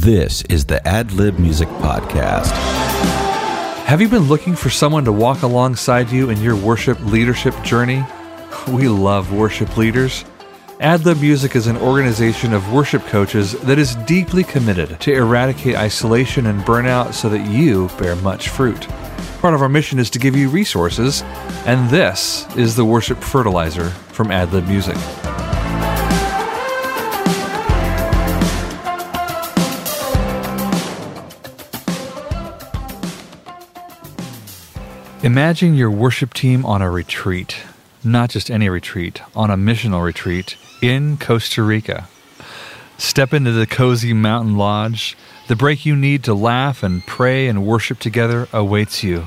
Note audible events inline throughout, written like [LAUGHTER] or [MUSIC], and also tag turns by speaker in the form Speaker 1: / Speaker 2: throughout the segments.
Speaker 1: This is the Ad Lib Music Podcast.
Speaker 2: Have you been looking for someone to walk alongside you in your worship leadership journey? [LAUGHS] We love worship leaders. AdLib Music is an organization of worship coaches that is deeply committed to eradicate isolation and burnout so that you bear much fruit. Part of our mission is to give you resources, and this is the worship fertilizer from AdLib Music. Imagine your worship team on a retreat, not just any retreat, on a missional retreat in Costa Rica. Step into the cozy mountain lodge. The break you need to laugh and pray and worship together awaits you.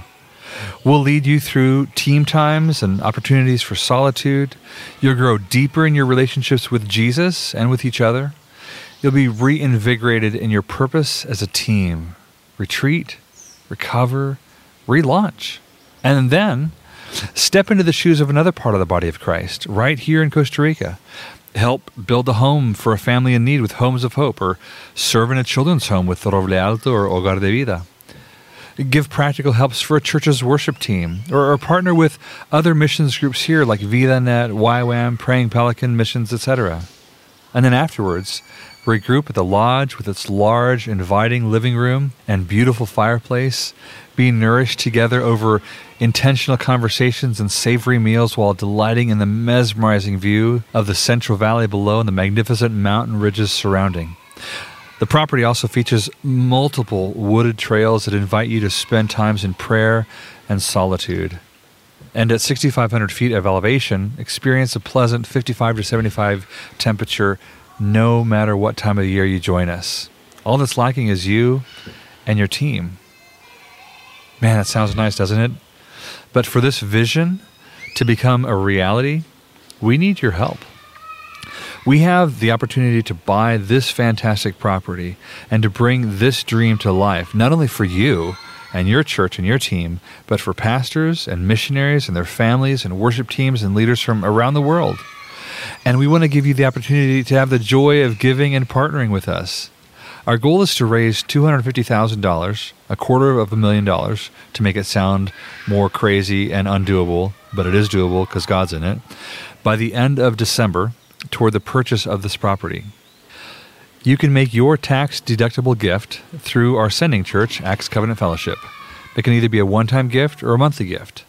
Speaker 2: We'll lead you through team times and opportunities for solitude. You'll grow deeper in your relationships with Jesus and with each other. You'll be reinvigorated in your purpose as a team. Retreat, recover, relaunch. And then step into the shoes of another part of the body of Christ, right here in Costa Rica. Help build a home for a family in need with Homes of Hope, or serve in a children's home with Roble Alto or Hogar de Vida. Give practical helps for a church's worship team, or, or partner with other missions groups here like VidaNet, YWAM, Praying Pelican Missions, etc. And then afterwards, regroup at the lodge with its large, inviting living room and beautiful fireplace, be nourished together over intentional conversations and savory meals while delighting in the mesmerizing view of the Central Valley below and the magnificent mountain ridges surrounding. The property also features multiple wooded trails that invite you to spend times in prayer and solitude. And at 6,500 feet of elevation, experience a pleasant 55 to 75 temperature no matter what time of the year you join us. All that's lacking is you and your team. Man, that sounds nice, doesn't it? But for this vision to become a reality, we need your help. We have the opportunity to buy this fantastic property and to bring this dream to life, not only for you and your church and your team, but for pastors and missionaries and their families and worship teams and leaders from around the world. And we want to give you the opportunity to have the joy of giving and partnering with us. Our goal is to raise $250,000, a quarter of a million dollars, to make it sound more crazy and undoable, but it is doable because God's in it, by the end of December toward the purchase of this property. You can make your tax deductible gift through our sending church, Acts Covenant Fellowship. It can either be a one time gift or a monthly gift.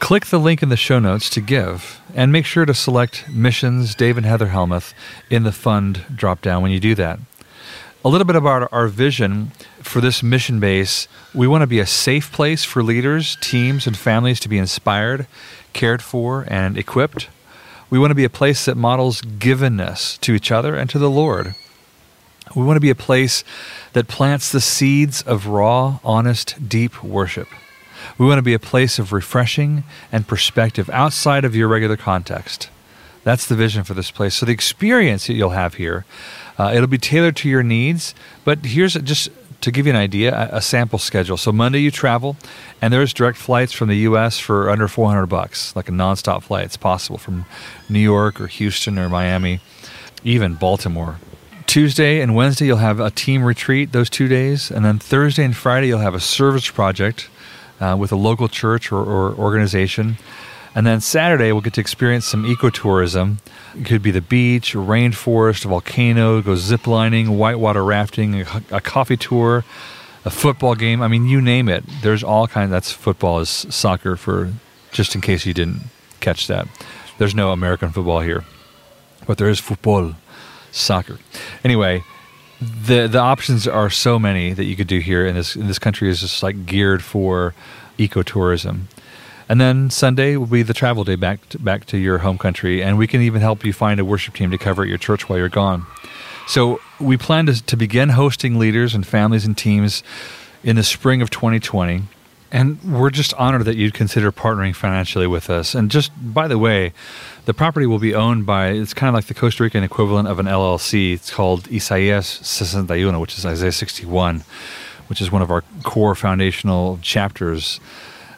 Speaker 2: Click the link in the show notes to give, and make sure to select Missions Dave and Heather Helmuth in the fund drop down when you do that a little bit about our vision for this mission base. We want to be a safe place for leaders, teams, and families to be inspired, cared for, and equipped. We want to be a place that models givenness to each other and to the Lord. We want to be a place that plants the seeds of raw, honest, deep worship. We want to be a place of refreshing and perspective outside of your regular context. That's the vision for this place. So, the experience that you'll have here uh, it'll be tailored to your needs, but here's just to give you an idea, a, a, sample schedule. So Monday you travel, and there's direct flights from the U.S. for under 400 bucks, like a nonstop flight. It's possible from New York or Houston or Miami, even Baltimore. Tuesday and Wednesday you'll have a team retreat those two days, and then Thursday and Friday you'll have a service project uh, with a local church or, or organization. And then Saturday, we'll get to experience some ecotourism. It could be the beach, rainforest, volcano, go ziplining, whitewater rafting, a, a coffee tour, a football game. I mean, you name it. There's all kinds. That's football is soccer for just in case you didn't catch that. There's no American football here, but there is football, soccer. Anyway, the the options are so many that you could do here, and this this country is just like geared for ecotourism. And then Sunday will be the travel day back to, back to your home country, and we can even help you find a worship team to cover at your church while you're gone. So we plan to, to begin hosting leaders and families and teams in the spring of 2020. And we're just honored that you'd consider partnering financially with us. And just by the way, the property will be owned by, it's kind of like the Costa Rican equivalent of an LLC. It's called Isaías 61, which is Isaiah 61, which is one of our core foundational chapters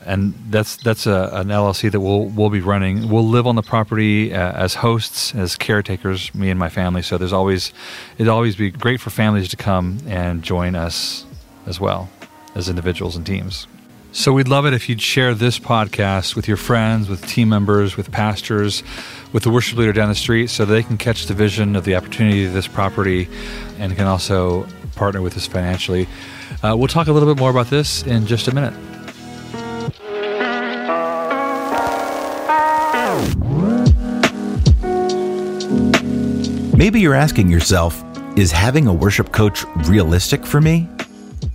Speaker 2: and that's that's a, an LLC that we'll we'll be running. We'll live on the property uh, as hosts, as caretakers, me and my family. So there's always it'd always be great for families to come and join us as well as individuals and teams. So we'd love it if you'd share this podcast with your friends, with team members, with pastors, with the worship leader down the street, so they can catch the vision of the opportunity of this property, and can also partner with us financially. Uh, we'll talk a little bit more about this in just a minute.
Speaker 1: Maybe you're asking yourself, is having a worship coach realistic for me?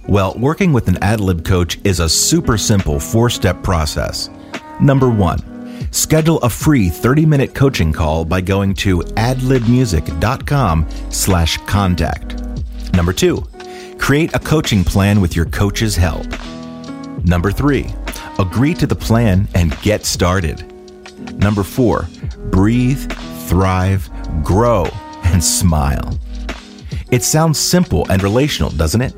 Speaker 1: Well, working with an ad lib coach is a super simple four step process. Number one, schedule a free 30 minute coaching call by going to adlibmusic.com slash contact. Number two, create a coaching plan with your coach's help. Number three, agree to the plan and get started. Number four, breathe, thrive, grow, and smile. It sounds simple and relational, doesn't it?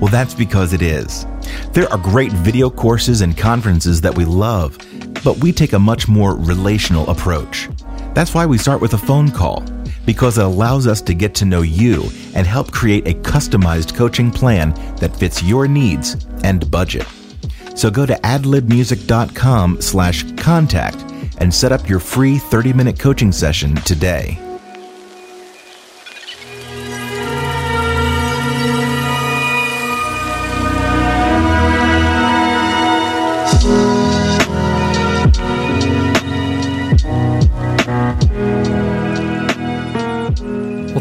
Speaker 1: Well, that's because it is. There are great video courses and conferences that we love, but we take a much more relational approach. That's why we start with a phone call, because it allows us to get to know you and help create a customized coaching plan that fits your needs and budget. So go to adlibmusic.com slash contact and set up your free 30-minute coaching session today.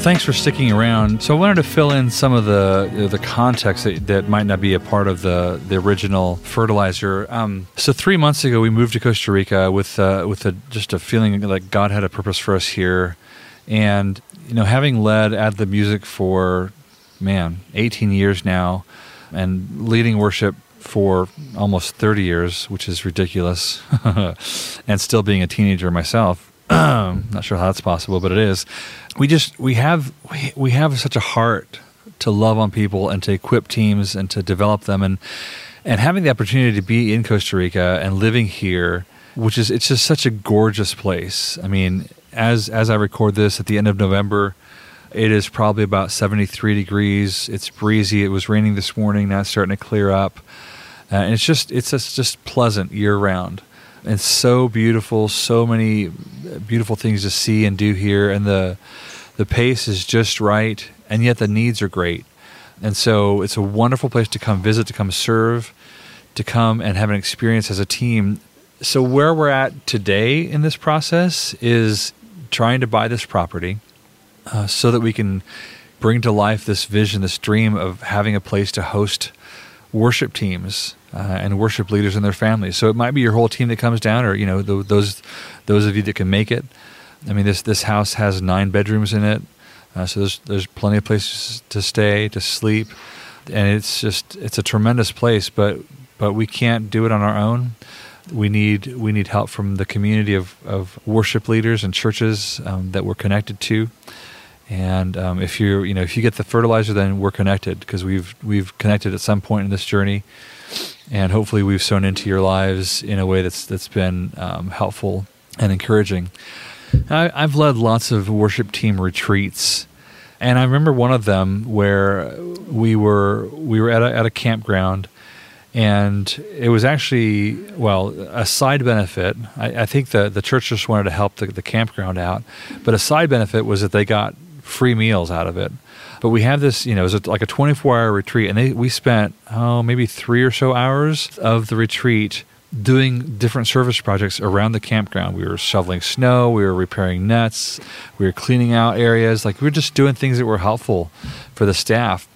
Speaker 2: Thanks for sticking around. So I wanted to fill in some of the the context that, that might not be a part of the the original fertilizer. Um, so three months ago, we moved to Costa Rica with uh, with a, just a feeling like God had a purpose for us here, and you know, having led at the Music for man 18 years now, and leading worship for almost 30 years, which is ridiculous, [LAUGHS] and still being a teenager myself. [CLEARS THROAT] Not sure how that's possible, but it is. We just we have we, we have such a heart to love on people and to equip teams and to develop them and and having the opportunity to be in Costa Rica and living here, which is it's just such a gorgeous place. I mean, as as I record this at the end of November, it is probably about 73 degrees. It's breezy. It was raining this morning. Now it's starting to clear up. Uh, and it's just it's just, just pleasant year round and so beautiful. So many beautiful things to see and do here, and the the pace is just right, and yet the needs are great. And so it's a wonderful place to come visit, to come serve, to come and have an experience as a team. So where we're at today in this process is trying to buy this property uh, so that we can bring to life this vision, this dream of having a place to host worship teams uh, and worship leaders and their families. So it might be your whole team that comes down, or you know the, those those of you that can make it. I mean, this this house has nine bedrooms in it, uh, so there's there's plenty of places to stay, to sleep, and it's just it's a tremendous place. But but we can't do it on our own. We need we need help from the community of, of worship leaders and churches um, that we're connected to. And um, if you you know if you get the fertilizer, then we're connected because we've we've connected at some point in this journey and hopefully we've sown into your lives in a way that's that's been um, helpful and encouraging. I, I've led lots of worship team retreats, and I remember one of them where we were we were at a, at a campground, and it was actually well a side benefit. I, I think the the church just wanted to help the, the campground out, but a side benefit was that they got free meals out of it. But we have this, you know, it was like a 24 hour retreat, and they, we spent, oh, maybe three or so hours of the retreat doing different service projects around the campground. We were shoveling snow, we were repairing nets, we were cleaning out areas. Like we were just doing things that were helpful for the staff.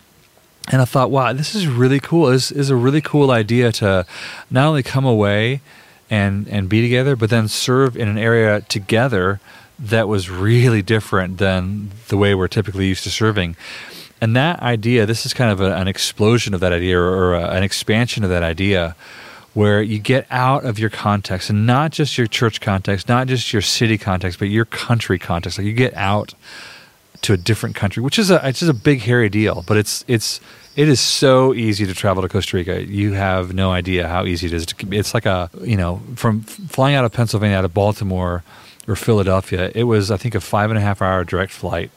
Speaker 2: And I thought, wow, this is really cool. This is a really cool idea to not only come away and and be together, but then serve in an area together that was really different than the way we're typically used to serving. And that idea, this is kind of a, an explosion of that idea or, or a, an expansion of that idea where you get out of your context and not just your church context, not just your city context, but your country context. Like you get out to a different country, which is a it's just a big hairy deal. But it's it's it is so easy to travel to Costa Rica. You have no idea how easy it is. To, it's like a you know from flying out of Pennsylvania out of Baltimore or Philadelphia. It was I think a five and a half hour direct flight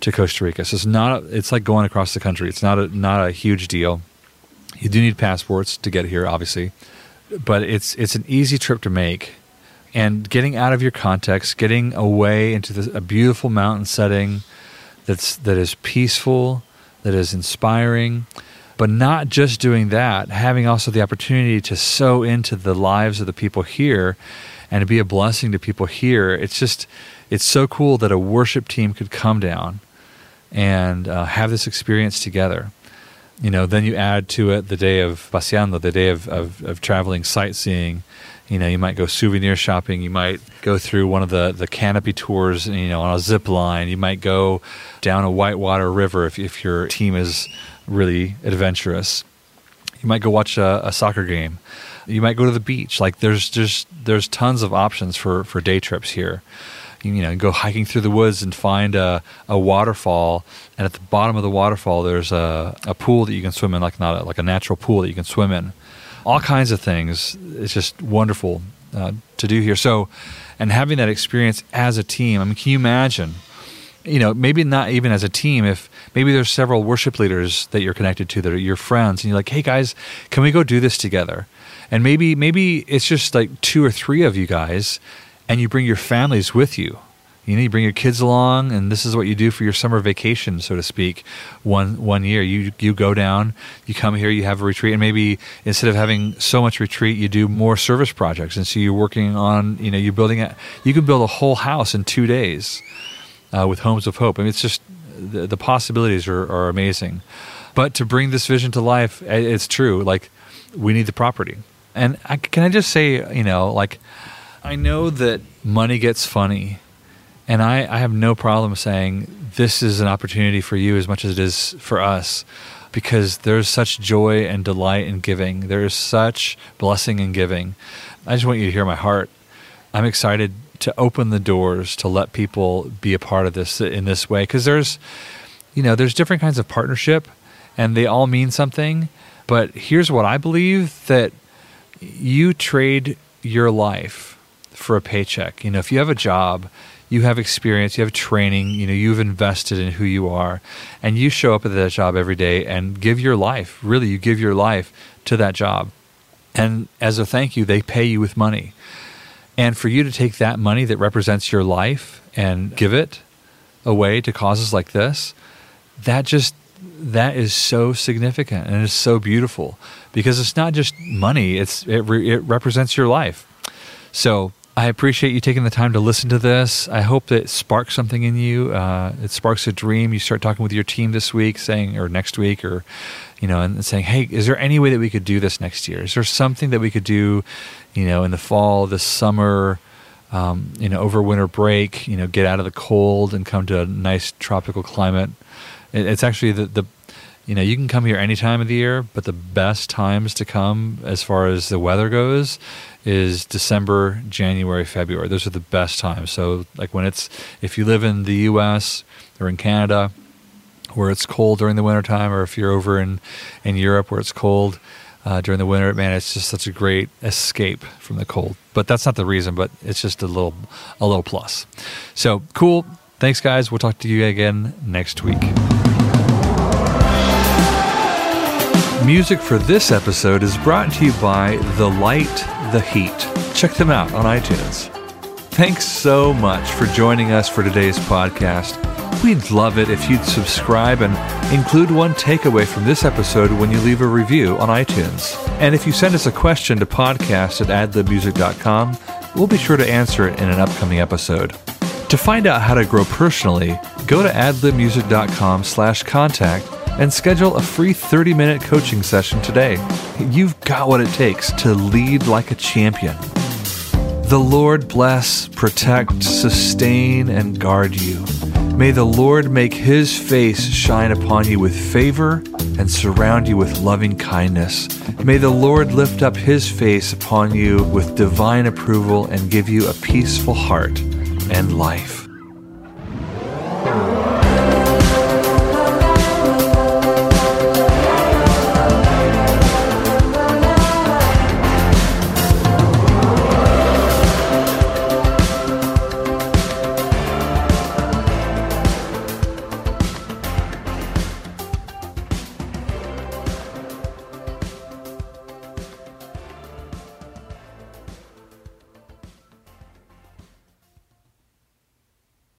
Speaker 2: to Costa Rica. So it's not a, it's like going across the country. It's not a not a huge deal. You do need passports to get here, obviously, but it's it's an easy trip to make. And getting out of your context, getting away into the, a beautiful mountain setting that's that is peaceful, that is inspiring, but not just doing that, having also the opportunity to sow into the lives of the people here and to be a blessing to people here. It's just it's so cool that a worship team could come down and uh, have this experience together. You know, then you add to it the day of paseando, the day of, of, of traveling, sightseeing. You know, you might go souvenir shopping. You might go through one of the, the canopy tours, you know, on a zip line. You might go down a whitewater river if, if your team is really adventurous. You might go watch a, a soccer game. You might go to the beach. Like there's just there's tons of options for, for day trips here. You know go hiking through the woods and find a, a waterfall. And at the bottom of the waterfall there's a, a pool that you can swim in like not a, like a natural pool that you can swim in. All kinds of things. It's just wonderful uh, to do here. So and having that experience as a team i mean can you imagine you know maybe not even as a team if maybe there's several worship leaders that you're connected to that are your friends and you're like hey guys can we go do this together and maybe maybe it's just like two or three of you guys and you bring your families with you. You know, you bring your kids along, and this is what you do for your summer vacation, so to speak. One one year, you you go down, you come here, you have a retreat, and maybe instead of having so much retreat, you do more service projects, and so you're working on, you know, you're building a, you can build a whole house in two days uh, with Homes of Hope. I mean, it's just the, the possibilities are, are amazing. But to bring this vision to life, it's true. Like we need the property, and I, can I just say, you know, like I know that money gets funny, and I, I have no problem saying this is an opportunity for you as much as it is for us because there's such joy and delight in giving. There is such blessing in giving. I just want you to hear my heart. I'm excited to open the doors to let people be a part of this in this way because there's you know there's different kinds of partnership and they all mean something but here's what i believe that you trade your life for a paycheck. You know, if you have a job, you have experience, you have training, you know, you've invested in who you are, and you show up at that job every day and give your life. Really, you give your life to that job. And as a thank you, they pay you with money. And for you to take that money that represents your life and give it away to causes like this, that just that is so significant and it's so beautiful because it's not just money; it's it, re, it represents your life. So I appreciate you taking the time to listen to this. I hope that it sparks something in you. Uh, it sparks a dream. You start talking with your team this week, saying, or next week, or you know, and saying, "Hey, is there any way that we could do this next year? Is there something that we could do, you know, in the fall, this summer, um, you know, over winter break? You know, get out of the cold and come to a nice tropical climate. It, it's actually the, the you know, you can come here any time of the year, but the best times to come as far as the weather goes is December, January, February. Those are the best times. So, like when it's, if you live in the US or in Canada where it's cold during the wintertime, or if you're over in, in Europe where it's cold uh, during the winter, man, it's just such a great escape from the cold. But that's not the reason, but it's just a little, a little plus. So, cool. Thanks, guys. We'll talk to you again next week. Music for this episode is brought to you by The Light, The Heat. Check them out on iTunes. Thanks so much for joining us for today's podcast. We'd love it if you'd subscribe and include one takeaway from this episode when you leave a review on iTunes. And if you send us a question to podcast at adlibmusic.com, we'll be sure to answer it in an upcoming episode. To find out how to grow personally, go to adlibmusic.com slash contact and schedule a free 30 minute coaching session today. You've got what it takes to lead like a champion. The Lord bless, protect, sustain, and guard you. May the Lord make his face shine upon you with favor and surround you with loving kindness. May the Lord lift up his face upon you with divine approval and give you a peaceful heart and life.